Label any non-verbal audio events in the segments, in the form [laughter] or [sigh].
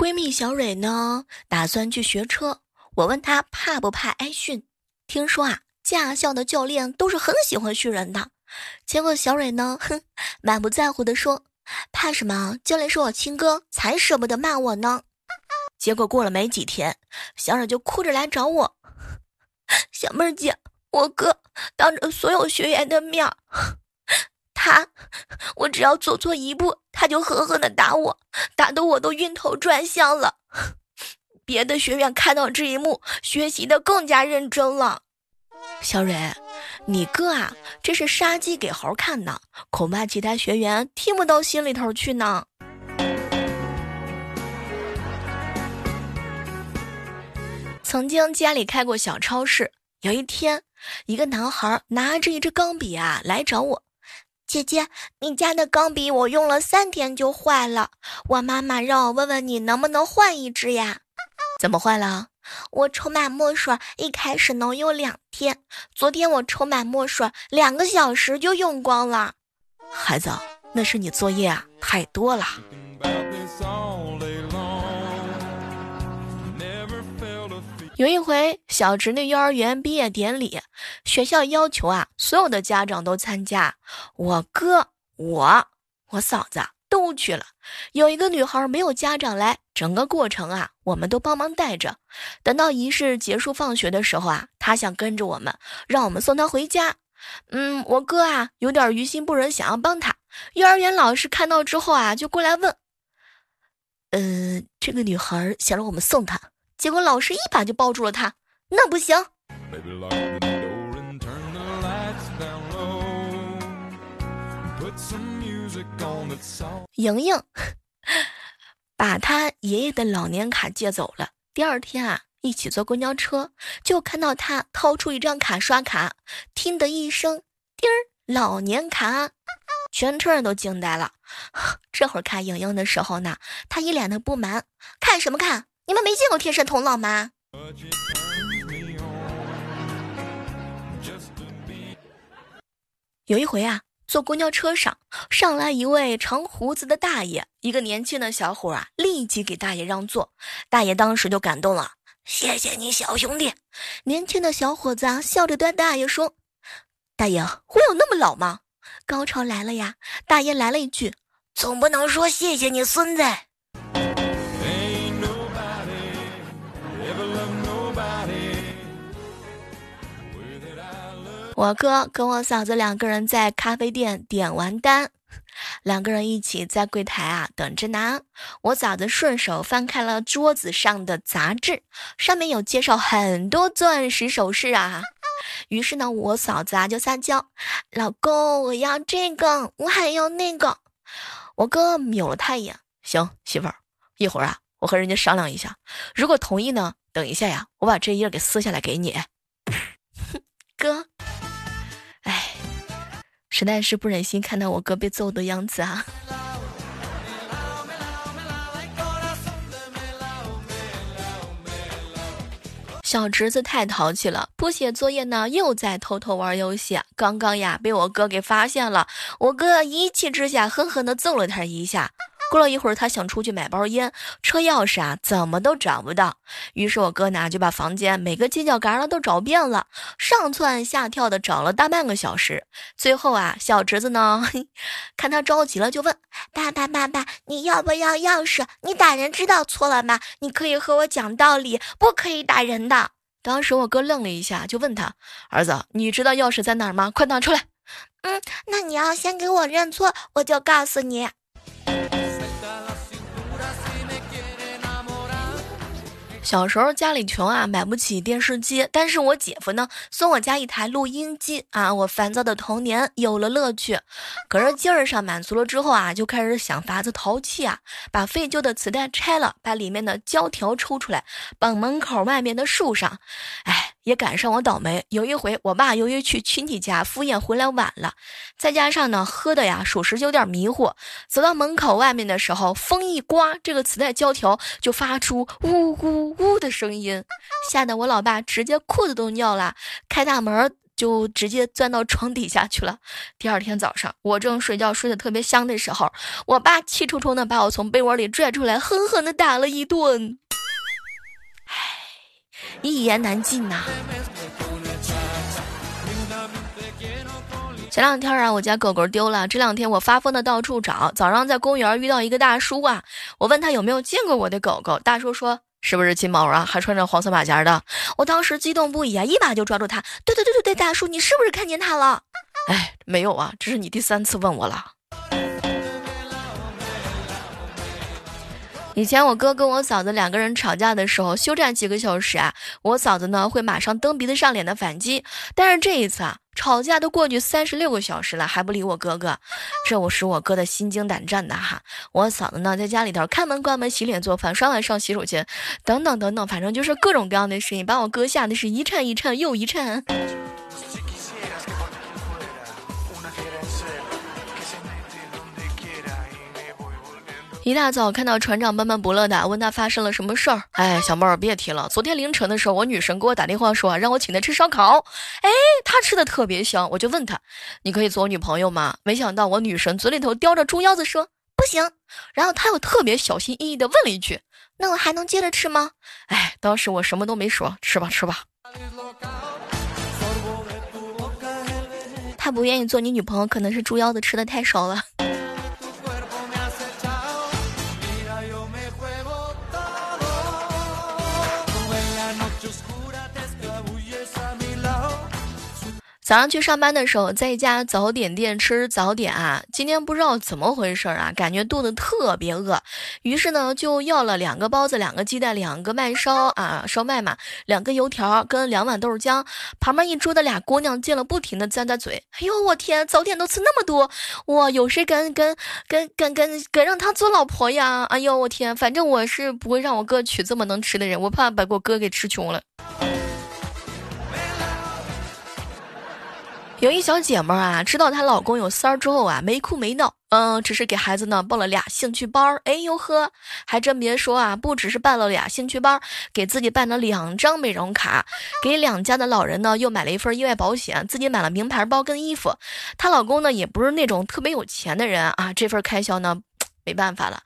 闺蜜小蕊呢，打算去学车。我问她怕不怕挨训，听说啊，驾校的教练都是很喜欢训人的。结果小蕊呢，哼，满不在乎的说：“怕什么？教练是我亲哥，才舍不得骂我呢。[laughs] ”结果过了没几天，小蕊就哭着来找我：“ [laughs] 小妹儿姐，我哥当着所有学员的面儿。”他，我只要走错一步，他就狠狠的打我，打得我都晕头转向了。[laughs] 别的学员看到这一幕，学习的更加认真了。小蕊，你哥啊，这是杀鸡给猴看的，恐怕其他学员听不到心里头去呢。曾经家里开过小超市，有一天，一个男孩拿着一支钢笔啊来找我。姐姐，你家的钢笔我用了三天就坏了，我妈妈让我问问你能不能换一支呀？怎么坏了？我充满墨水，一开始能用两天，昨天我充满墨水，两个小时就用光了。孩子，那是你作业啊太多了。有一回，小侄女幼儿园毕业典礼，学校要求啊，所有的家长都参加。我哥、我、我嫂子都去了。有一个女孩没有家长来，整个过程啊，我们都帮忙带着。等到仪式结束放学的时候啊，她想跟着我们，让我们送她回家。嗯，我哥啊，有点于心不忍，想要帮她。幼儿园老师看到之后啊，就过来问：“嗯，这个女孩想让我们送她。”结果老师一把就抱住了他，那不行。莹莹把他爷爷的老年卡借走了。第二天啊，一起坐公交车，就看到他掏出一张卡刷卡，听的一声“叮儿”，老年卡，全车人都惊呆了。[laughs] 这会儿看莹莹的时候呢，他一脸的不满，看什么看？你们没见过天神童姥吗？有一回啊，坐公交车上，上来一位长胡子的大爷，一个年轻的小伙啊，立即给大爷让座。大爷当时就感动了，谢谢你，小兄弟。年轻的小伙子啊，笑着对大爷说：“大爷，我有那么老吗？”高潮来了呀！大爷来了一句：“总不能说谢谢你，孙子。”我哥跟我嫂子两个人在咖啡店点完单，两个人一起在柜台啊等着拿。我嫂子顺手翻开了桌子上的杂志，上面有介绍很多钻石首饰啊。于是呢，我嫂子啊就撒娇：“老公，我要这个，我还要那个。”我哥瞄了他一眼：“行，媳妇儿，一会儿啊，我和人家商量一下，如果同意呢，等一下呀，我把这页给撕下来给你。”哥。实在是不忍心看到我哥被揍的样子啊！小侄子太淘气了，不写作业呢，又在偷偷玩游戏。刚刚呀，被我哥给发现了，我哥一气之下狠狠的揍了他一下。过了一会儿，他想出去买包烟，车钥匙啊怎么都找不到。于是我哥呢就把房间每个犄角旮旯都找遍了，上蹿下跳的找了大半个小时。最后啊，小侄子呢 [laughs] 看他着急了，就问爸爸：“爸爸，你要不要钥匙？你打人知道错了吗？你可以和我讲道理，不可以打人的。”当时我哥愣了一下，就问他：“儿子，你知道钥匙在哪儿吗？快拿出来。”“嗯，那你要先给我认错，我就告诉你。”小时候家里穷啊，买不起电视机，但是我姐夫呢送我家一台录音机啊，我烦躁的童年有了乐趣。可是劲儿上满足了之后啊，就开始想法子淘气啊，把废旧的磁带拆了，把里面的胶条抽出来，绑门口外面的树上。哎，也赶上我倒霉。有一回，我爸由于去亲戚家赴宴回来晚了，再加上呢喝的呀，属实有点迷糊，走到门口外面的时候，风一刮，这个磁带胶条就发出呜呜。呜的声音，吓得我老爸直接裤子都尿了，开大门就直接钻到床底下去了。第二天早上，我正睡觉睡得特别香的时候，我爸气冲冲的把我从被窝里拽出来，狠狠的打了一顿。一言难尽呐。前两天啊，我家狗狗丢了。这两天我发疯的到处找。早上在公园遇到一个大叔啊，我问他有没有见过我的狗狗。大叔说是不是金毛啊？还穿着黄色马甲的。我当时激动不已啊，一把就抓住他。对对对对对，大叔，你是不是看见他了？哎，没有啊，这是你第三次问我了。以前我哥跟我嫂子两个人吵架的时候，休战几个小时啊，我嫂子呢会马上蹬鼻子上脸的反击。但是这一次啊。吵架都过去三十六个小时了，还不理我哥哥，这我使我哥的心惊胆战的哈。我嫂子呢，在家里头开门、关门、洗脸、做饭、刷碗、上洗手间，等等等等，反正就是各种各样的事情，把我哥吓得是一颤一颤又一颤。一大早看到船长闷闷不乐的，问他发生了什么事儿。哎，小妹儿别提了，昨天凌晨的时候，我女神给我打电话说让我请她吃烧烤。哎，她吃的特别香，我就问她，你可以做我女朋友吗？没想到我女神嘴里头叼着猪腰子说不行，然后她又特别小心翼翼的问了一句，那我还能接着吃吗？哎，当时我什么都没说，吃吧吃吧。她不愿意做你女朋友，可能是猪腰子吃的太少了。早上去上班的时候，在一家早点店吃早点啊。今天不知道怎么回事啊，感觉肚子特别饿，于是呢就要了两个包子、两个鸡蛋、两个麦烧啊烧麦嘛，两个油条跟两碗豆浆。旁边一桌的俩姑娘见了，不停的咂咂嘴。哎呦我天，早点都吃那么多，哇，有谁敢敢敢敢敢敢让他做老婆呀？哎呦我天，反正我是不会让我哥娶这么能吃的人，我怕把我哥给吃穷了。有一小姐妹啊，知道她老公有三儿之后啊，没哭没闹，嗯，只是给孩子呢报了俩兴趣班儿。哎呦呵，还真别说啊，不只是办了俩兴趣班，给自己办了两张美容卡，给两家的老人呢又买了一份意外保险，自己买了名牌包跟衣服。她老公呢也不是那种特别有钱的人啊，这份开销呢没办法了，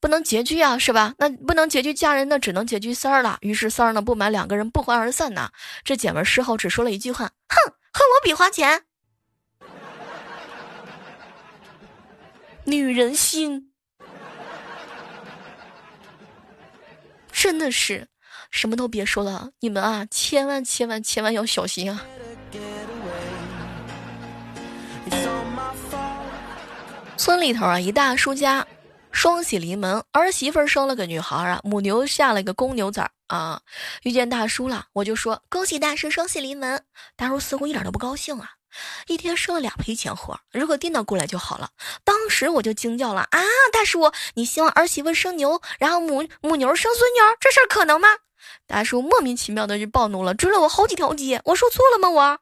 不能拮据啊，是吧？那不能拮据家人，那只能拮据三儿了。于是三儿呢不满两个人不欢而散呐。这姐们事后只说了一句话：哼。和我比花钱，女人心真的是什么都别说了，你们啊，千万千万千万要小心啊！村里头啊，一大叔家。双喜临门，儿媳妇生了个女孩啊，母牛下了个公牛崽啊。遇见大叔了，我就说恭喜大叔双喜临门。大叔似乎一点都不高兴啊，一天生了两批钱货，如果订到过来就好了。当时我就惊叫了啊，大叔，你希望儿媳妇生牛，然后母母牛生孙女，这事儿可能吗？大叔莫名其妙的就暴怒了，追了我好几条街。我说错了吗？我。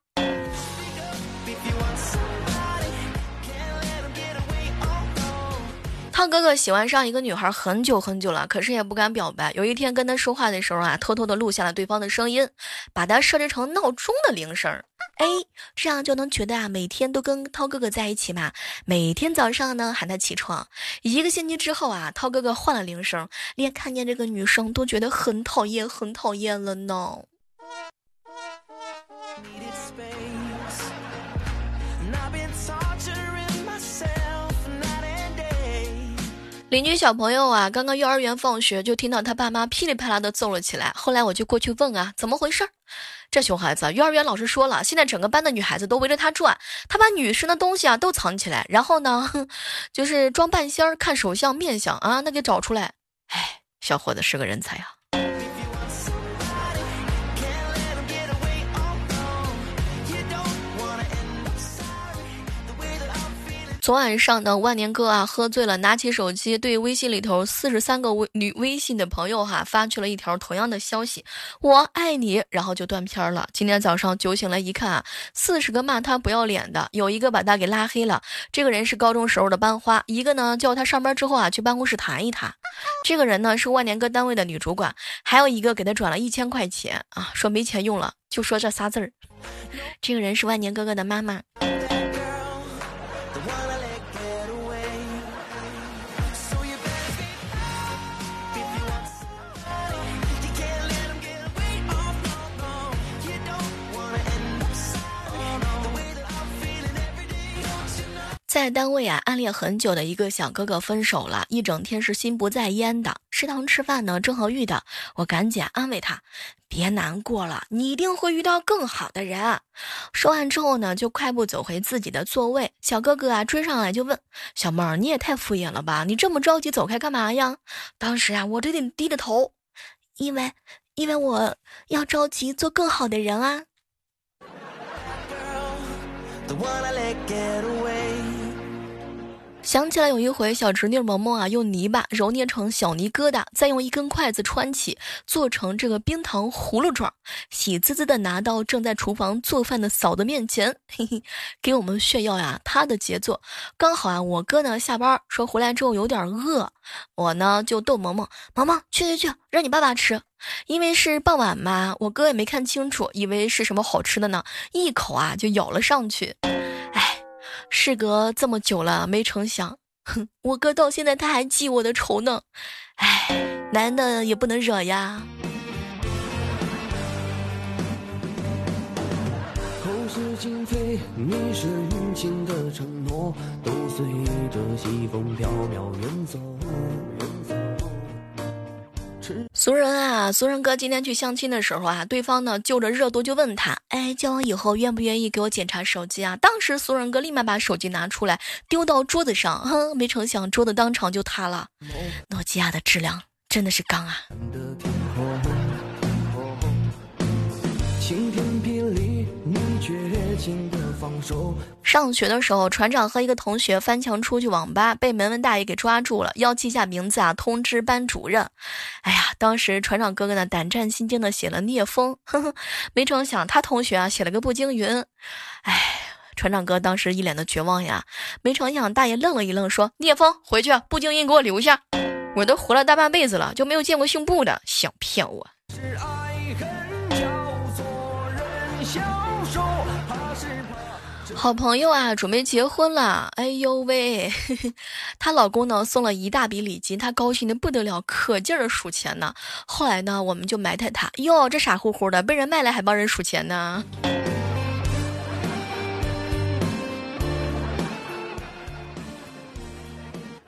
涛哥哥喜欢上一个女孩很久很久了，可是也不敢表白。有一天跟他说话的时候啊，偷偷的录下了对方的声音，把它设置成闹钟的铃声。哎，这样就能觉得啊，每天都跟涛哥哥在一起嘛。每天早上呢喊他起床。一个星期之后啊，涛哥哥换了铃声，连看见这个女生都觉得很讨厌，很讨厌了呢。邻居小朋友啊，刚刚幼儿园放学就听到他爸妈噼里啪啦的揍了起来。后来我就过去问啊，怎么回事？这熊孩子，幼儿园老师说了，现在整个班的女孩子都围着他转，他把女生的东西啊都藏起来，然后呢，[laughs] 就是装半仙儿看手相面相啊，那给找出来。哎，小伙子是个人才啊。昨晚上呢，万年哥啊喝醉了，拿起手机对微信里头四十三个微女微信的朋友哈发去了一条同样的消息：“我爱你。”然后就断片了。今天早上酒醒来一看啊，四十个骂他不要脸的，有一个把他给拉黑了。这个人是高中时候的班花，一个呢叫他上班之后啊去办公室谈一谈。这个人呢是万年哥单位的女主管，还有一个给他转了一千块钱啊，说没钱用了，就说这仨字儿。这个人是万年哥哥的妈妈。在单位啊，暗恋很久的一个小哥哥分手了，一整天是心不在焉的。食堂吃饭呢，正好遇到，我赶紧安慰他：“别难过了，你一定会遇到更好的人。”说完之后呢，就快步走回自己的座位。小哥哥啊，追上来就问：“小妹儿，你也太敷衍了吧？你这么着急走开干嘛呀？”当时啊，我这得低着头，因为，因为我要着急做更好的人啊。想起来有一回，小侄女萌萌啊，用泥巴揉捏成小泥疙瘩，再用一根筷子穿起，做成这个冰糖葫芦状，喜滋滋的拿到正在厨房做饭的嫂子面前，[laughs] 嘿嘿，给我们炫耀呀她的杰作。刚好啊，我哥呢下班说回来之后有点饿，我呢就逗萌萌，萌萌去去去，让你爸爸吃。因为是傍晚嘛，我哥也没看清楚，以为是什么好吃的呢，一口啊就咬了上去。事隔这么久了，没成想，哼，我哥到现在他还记我的仇呢。唉，男的也不能惹呀。口是心非，你是殷勤的承诺，都随着西风飘渺远走。俗人啊，俗人哥今天去相亲的时候啊，对方呢就着热度就问他，哎，交往以后愿不愿意给我检查手机啊？当时俗人哥立马把手机拿出来丢到桌子上，哼，没成想桌子当场就塌了。诺基亚的质量真的是钢啊！晴天霹雳，你绝情的上学的时候，船长和一个同学翻墙出去网吧，被门卫大爷给抓住了，要记下名字啊，通知班主任。哎呀，当时船长哥哥呢，胆战心惊的写了聂风，呵呵，没成想他同学啊，写了个步惊云。哎，船长哥当时一脸的绝望呀，没成想大爷愣了一愣，说：“聂风回去，步惊云给我留下。我都活了大半辈子了，就没有见过姓步的，想骗我。”是爱恨叫做人消瘦，怕是怕好朋友啊，准备结婚了。哎呦喂，[laughs] 她老公呢送了一大笔礼金，她高兴的不得了，可劲儿数钱呢。后来呢，我们就埋汰她，哟，这傻乎乎的被人卖了还帮人数钱呢。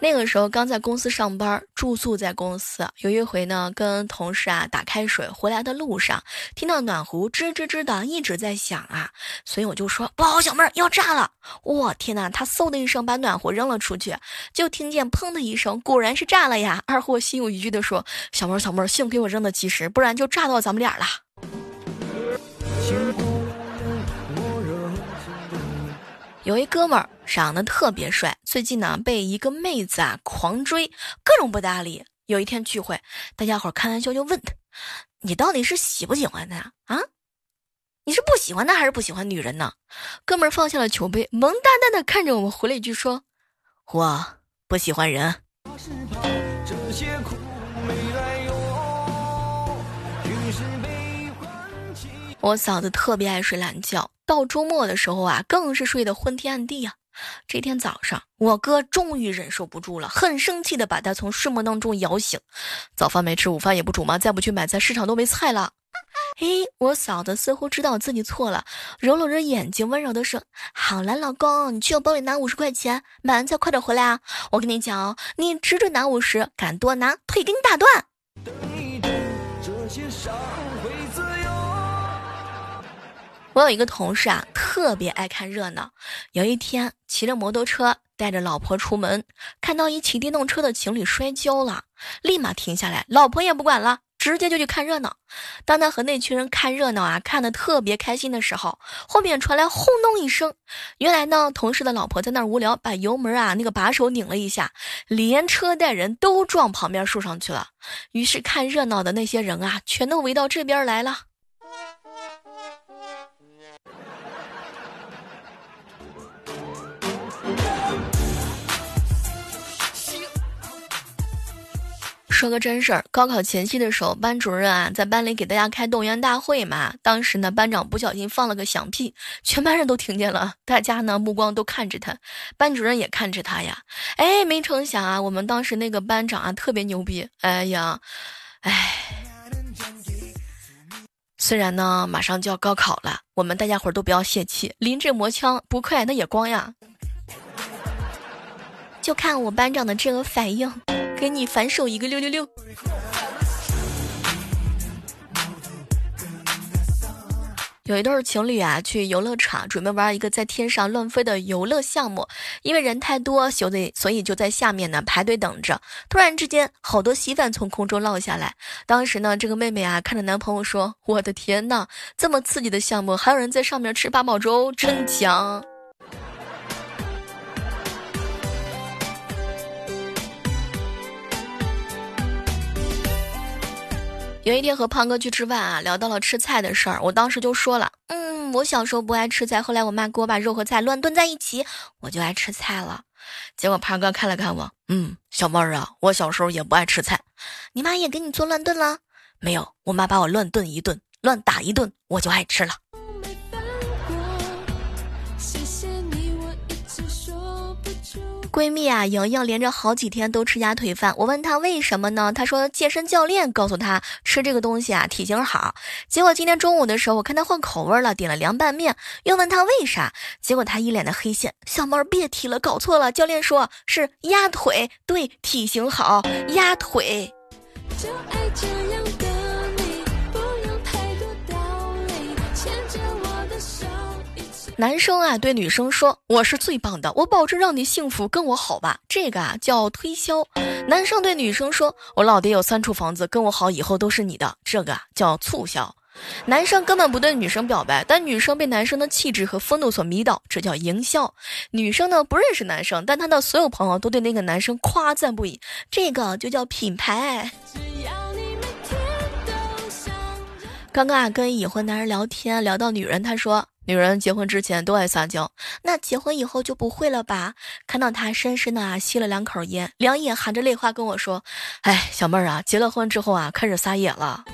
那个时候刚在公司上班，住宿在公司。有一回呢，跟同事啊打开水回来的路上，听到暖壶吱吱吱的一直在响啊，所以我就说不好，小妹儿要炸了！我天哪，他嗖的一声把暖壶扔了出去，就听见砰的一声，果然是炸了呀！二货心有余悸的说：“小妹儿，小妹儿，幸亏我扔的及时，不然就炸到咱们俩了。”有一哥们儿长得特别帅，最近呢被一个妹子啊狂追，各种不搭理。有一天聚会，大家伙开玩笑就问他：“你到底是喜不喜欢他呀？啊，你是不喜欢他还是不喜欢女人呢？”哥们儿放下了酒杯，萌哒哒的看着我们，回了一句说：“我不喜欢人。”我嫂子特别爱睡懒觉，到周末的时候啊，更是睡得昏天暗地呀。这天早上，我哥终于忍受不住了，很生气的把他从睡梦当中摇醒。早饭没吃，午饭也不煮吗？再不去买菜，市场都没菜了。哎，我嫂子似乎知道自己错了，揉了揉眼睛，温柔的说：“好了，老公，你去我包里拿五十块钱，买完菜快点回来啊！我跟你讲哦，你只准拿五十，敢多拿，腿给你打断。”我有一个同事啊，特别爱看热闹。有一天，骑着摩托车带着老婆出门，看到一骑电动车的情侣摔跤了，立马停下来，老婆也不管了，直接就去看热闹。当他和那群人看热闹啊，看得特别开心的时候，后面传来轰隆一声。原来呢，同事的老婆在那儿无聊，把油门啊那个把手拧了一下，连车带人都撞旁边树上去了。于是看热闹的那些人啊，全都围到这边来了。说个真事儿，高考前夕的时候，班主任啊在班里给大家开动员大会嘛。当时呢，班长不小心放了个响屁，全班人都听见了。大家呢目光都看着他，班主任也看着他呀。哎，没成想啊，我们当时那个班长啊特别牛逼。哎呀，哎，虽然呢马上就要高考了，我们大家伙儿都不要泄气，临阵磨枪，不快那也光呀。就看我班长的这个反应。给你反手一个六六六。有一对情侣啊，去游乐场准备玩一个在天上乱飞的游乐项目，因为人太多，所以所以就在下面呢排队等着。突然之间，好多稀饭从空中落下来。当时呢，这个妹妹啊看着男朋友说：“我的天呐，这么刺激的项目，还有人在上面吃八宝粥，真香。”有一天和胖哥去吃饭啊，聊到了吃菜的事儿，我当时就说了，嗯，我小时候不爱吃菜，后来我妈给我把肉和菜乱炖在一起，我就爱吃菜了。结果胖哥看了看我，嗯，小妹儿啊，我小时候也不爱吃菜，你妈也给你做乱炖了？没有，我妈把我乱炖一顿，乱打一顿，我就爱吃了。闺蜜啊，莹莹连着好几天都吃鸭腿饭。我问她为什么呢？她说健身教练告诉她吃这个东西啊，体型好。结果今天中午的时候，我看她换口味了，点了凉拌面，又问她为啥，结果她一脸的黑线。小妹儿别提了，搞错了。教练说是鸭腿，对，体型好，鸭腿。就爱这样男生啊，对女生说：“我是最棒的，我保证让你幸福，跟我好吧。”这个啊叫推销。男生对女生说：“我老爹有三处房子，跟我好以后都是你的。”这个啊叫促销。男生根本不对女生表白，但女生被男生的气质和风度所迷倒，这叫营销。女生呢不认识男生，但她的所有朋友都对那个男生夸赞不已，这个就叫品牌。刚刚啊跟已婚男人聊天，聊到女人，他说。女人结婚之前都爱撒娇，那结婚以后就不会了吧？看到他深深的啊吸了两口烟，两眼含着泪花跟我说：“哎，小妹儿啊，结了婚之后啊，开始撒野了。”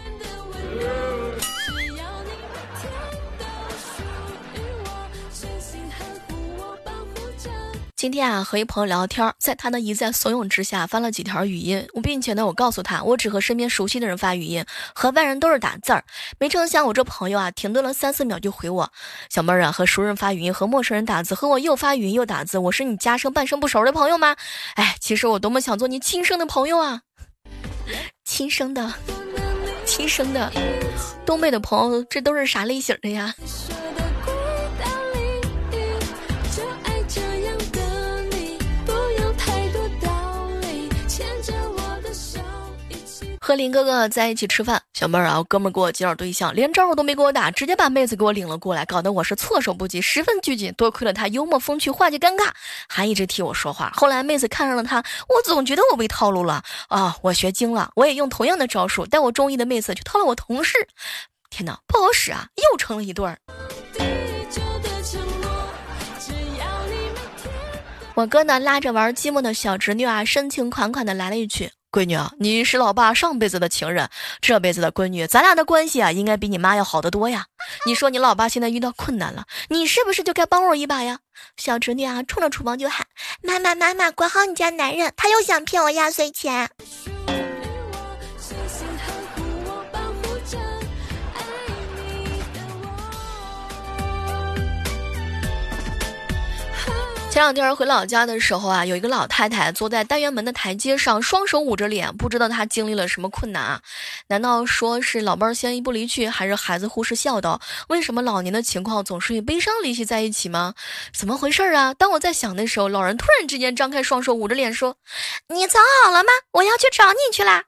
今天啊，和一朋友聊天，在他的一再怂恿之下，发了几条语音，并且呢，我告诉他，我只和身边熟悉的人发语音，和外人都是打字儿。没成想，我这朋友啊，停顿了三四秒就回我：“小妹儿啊，和熟人发语音，和陌生人打字，和我又发语音又打字，我是你家生半生不熟的朋友吗？” [laughs] 哎，其实我多么想做你亲生的朋友啊！亲生的，亲生的，东北的朋友，这都是啥类型的呀？和林哥哥在一起吃饭，小妹儿啊，哥们儿给我介绍对象，连招呼都没给我打，直接把妹子给我领了过来，搞得我是措手不及，十分拘谨。多亏了他幽默风趣，化解尴尬，还一直替我说话。后来妹子看上了他，我总觉得我被套路了啊！我学精了，我也用同样的招数，但我中意的妹子去套了我同事。天哪，不好使啊，又成了一对儿。我哥呢，拉着玩积木的小侄女啊，深情款款的来了一句。闺女啊，你是老爸上辈子的情人，这辈子的闺女，咱俩的关系啊，应该比你妈要好得多呀。你说你老爸现在遇到困难了，你是不是就该帮我一把呀？小侄女啊，冲着厨房就喊：“妈妈妈妈，管好你家男人，他又想骗我压岁钱。”前两天回老家的时候啊，有一个老太太坐在单元门的台阶上，双手捂着脸，不知道她经历了什么困难啊？难道说是老伴儿先一步离去，还是孩子忽视孝道？为什么老年的情况总是与悲伤联系在一起吗？怎么回事啊？当我在想的时候，老人突然之间张开双手捂着脸说：“你藏好了吗？我要去找你去啦。”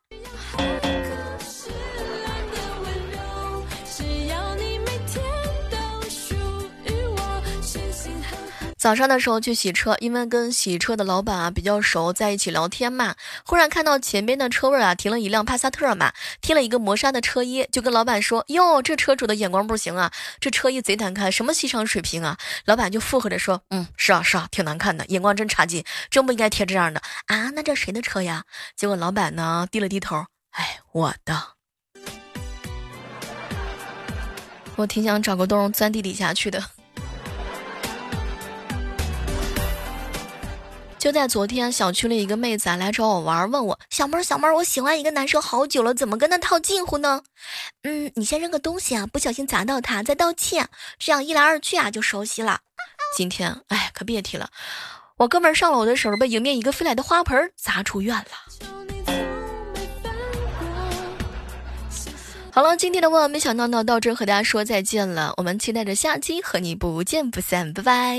早上的时候去洗车，因为跟洗车的老板啊比较熟，在一起聊天嘛。忽然看到前边的车位啊停了一辆帕萨特嘛，贴了一个磨砂的车衣，就跟老板说：“哟，这车主的眼光不行啊，这车衣贼难看，什么欣赏水平啊？”老板就附和着说：“嗯，是啊是啊，挺难看的，眼光真差劲，真不应该贴这样的啊。”那这谁的车呀？结果老板呢低了低头，哎，我的。我挺想找个洞钻地底下去的。就在昨天，小区里一个妹子啊来找我玩，问我小妹儿小妹儿，我喜欢一个男生好久了，怎么跟他套近乎呢？嗯，你先扔个东西啊，不小心砸到他，再道歉，这样一来二去啊就熟悉了。今天，哎，可别提了，我哥们儿上楼的时候被迎面一个飞来的花盆砸出院了。好了，今天的万万没想到呢，到这和大家说再见了。我们期待着下期和你不见不散，拜拜。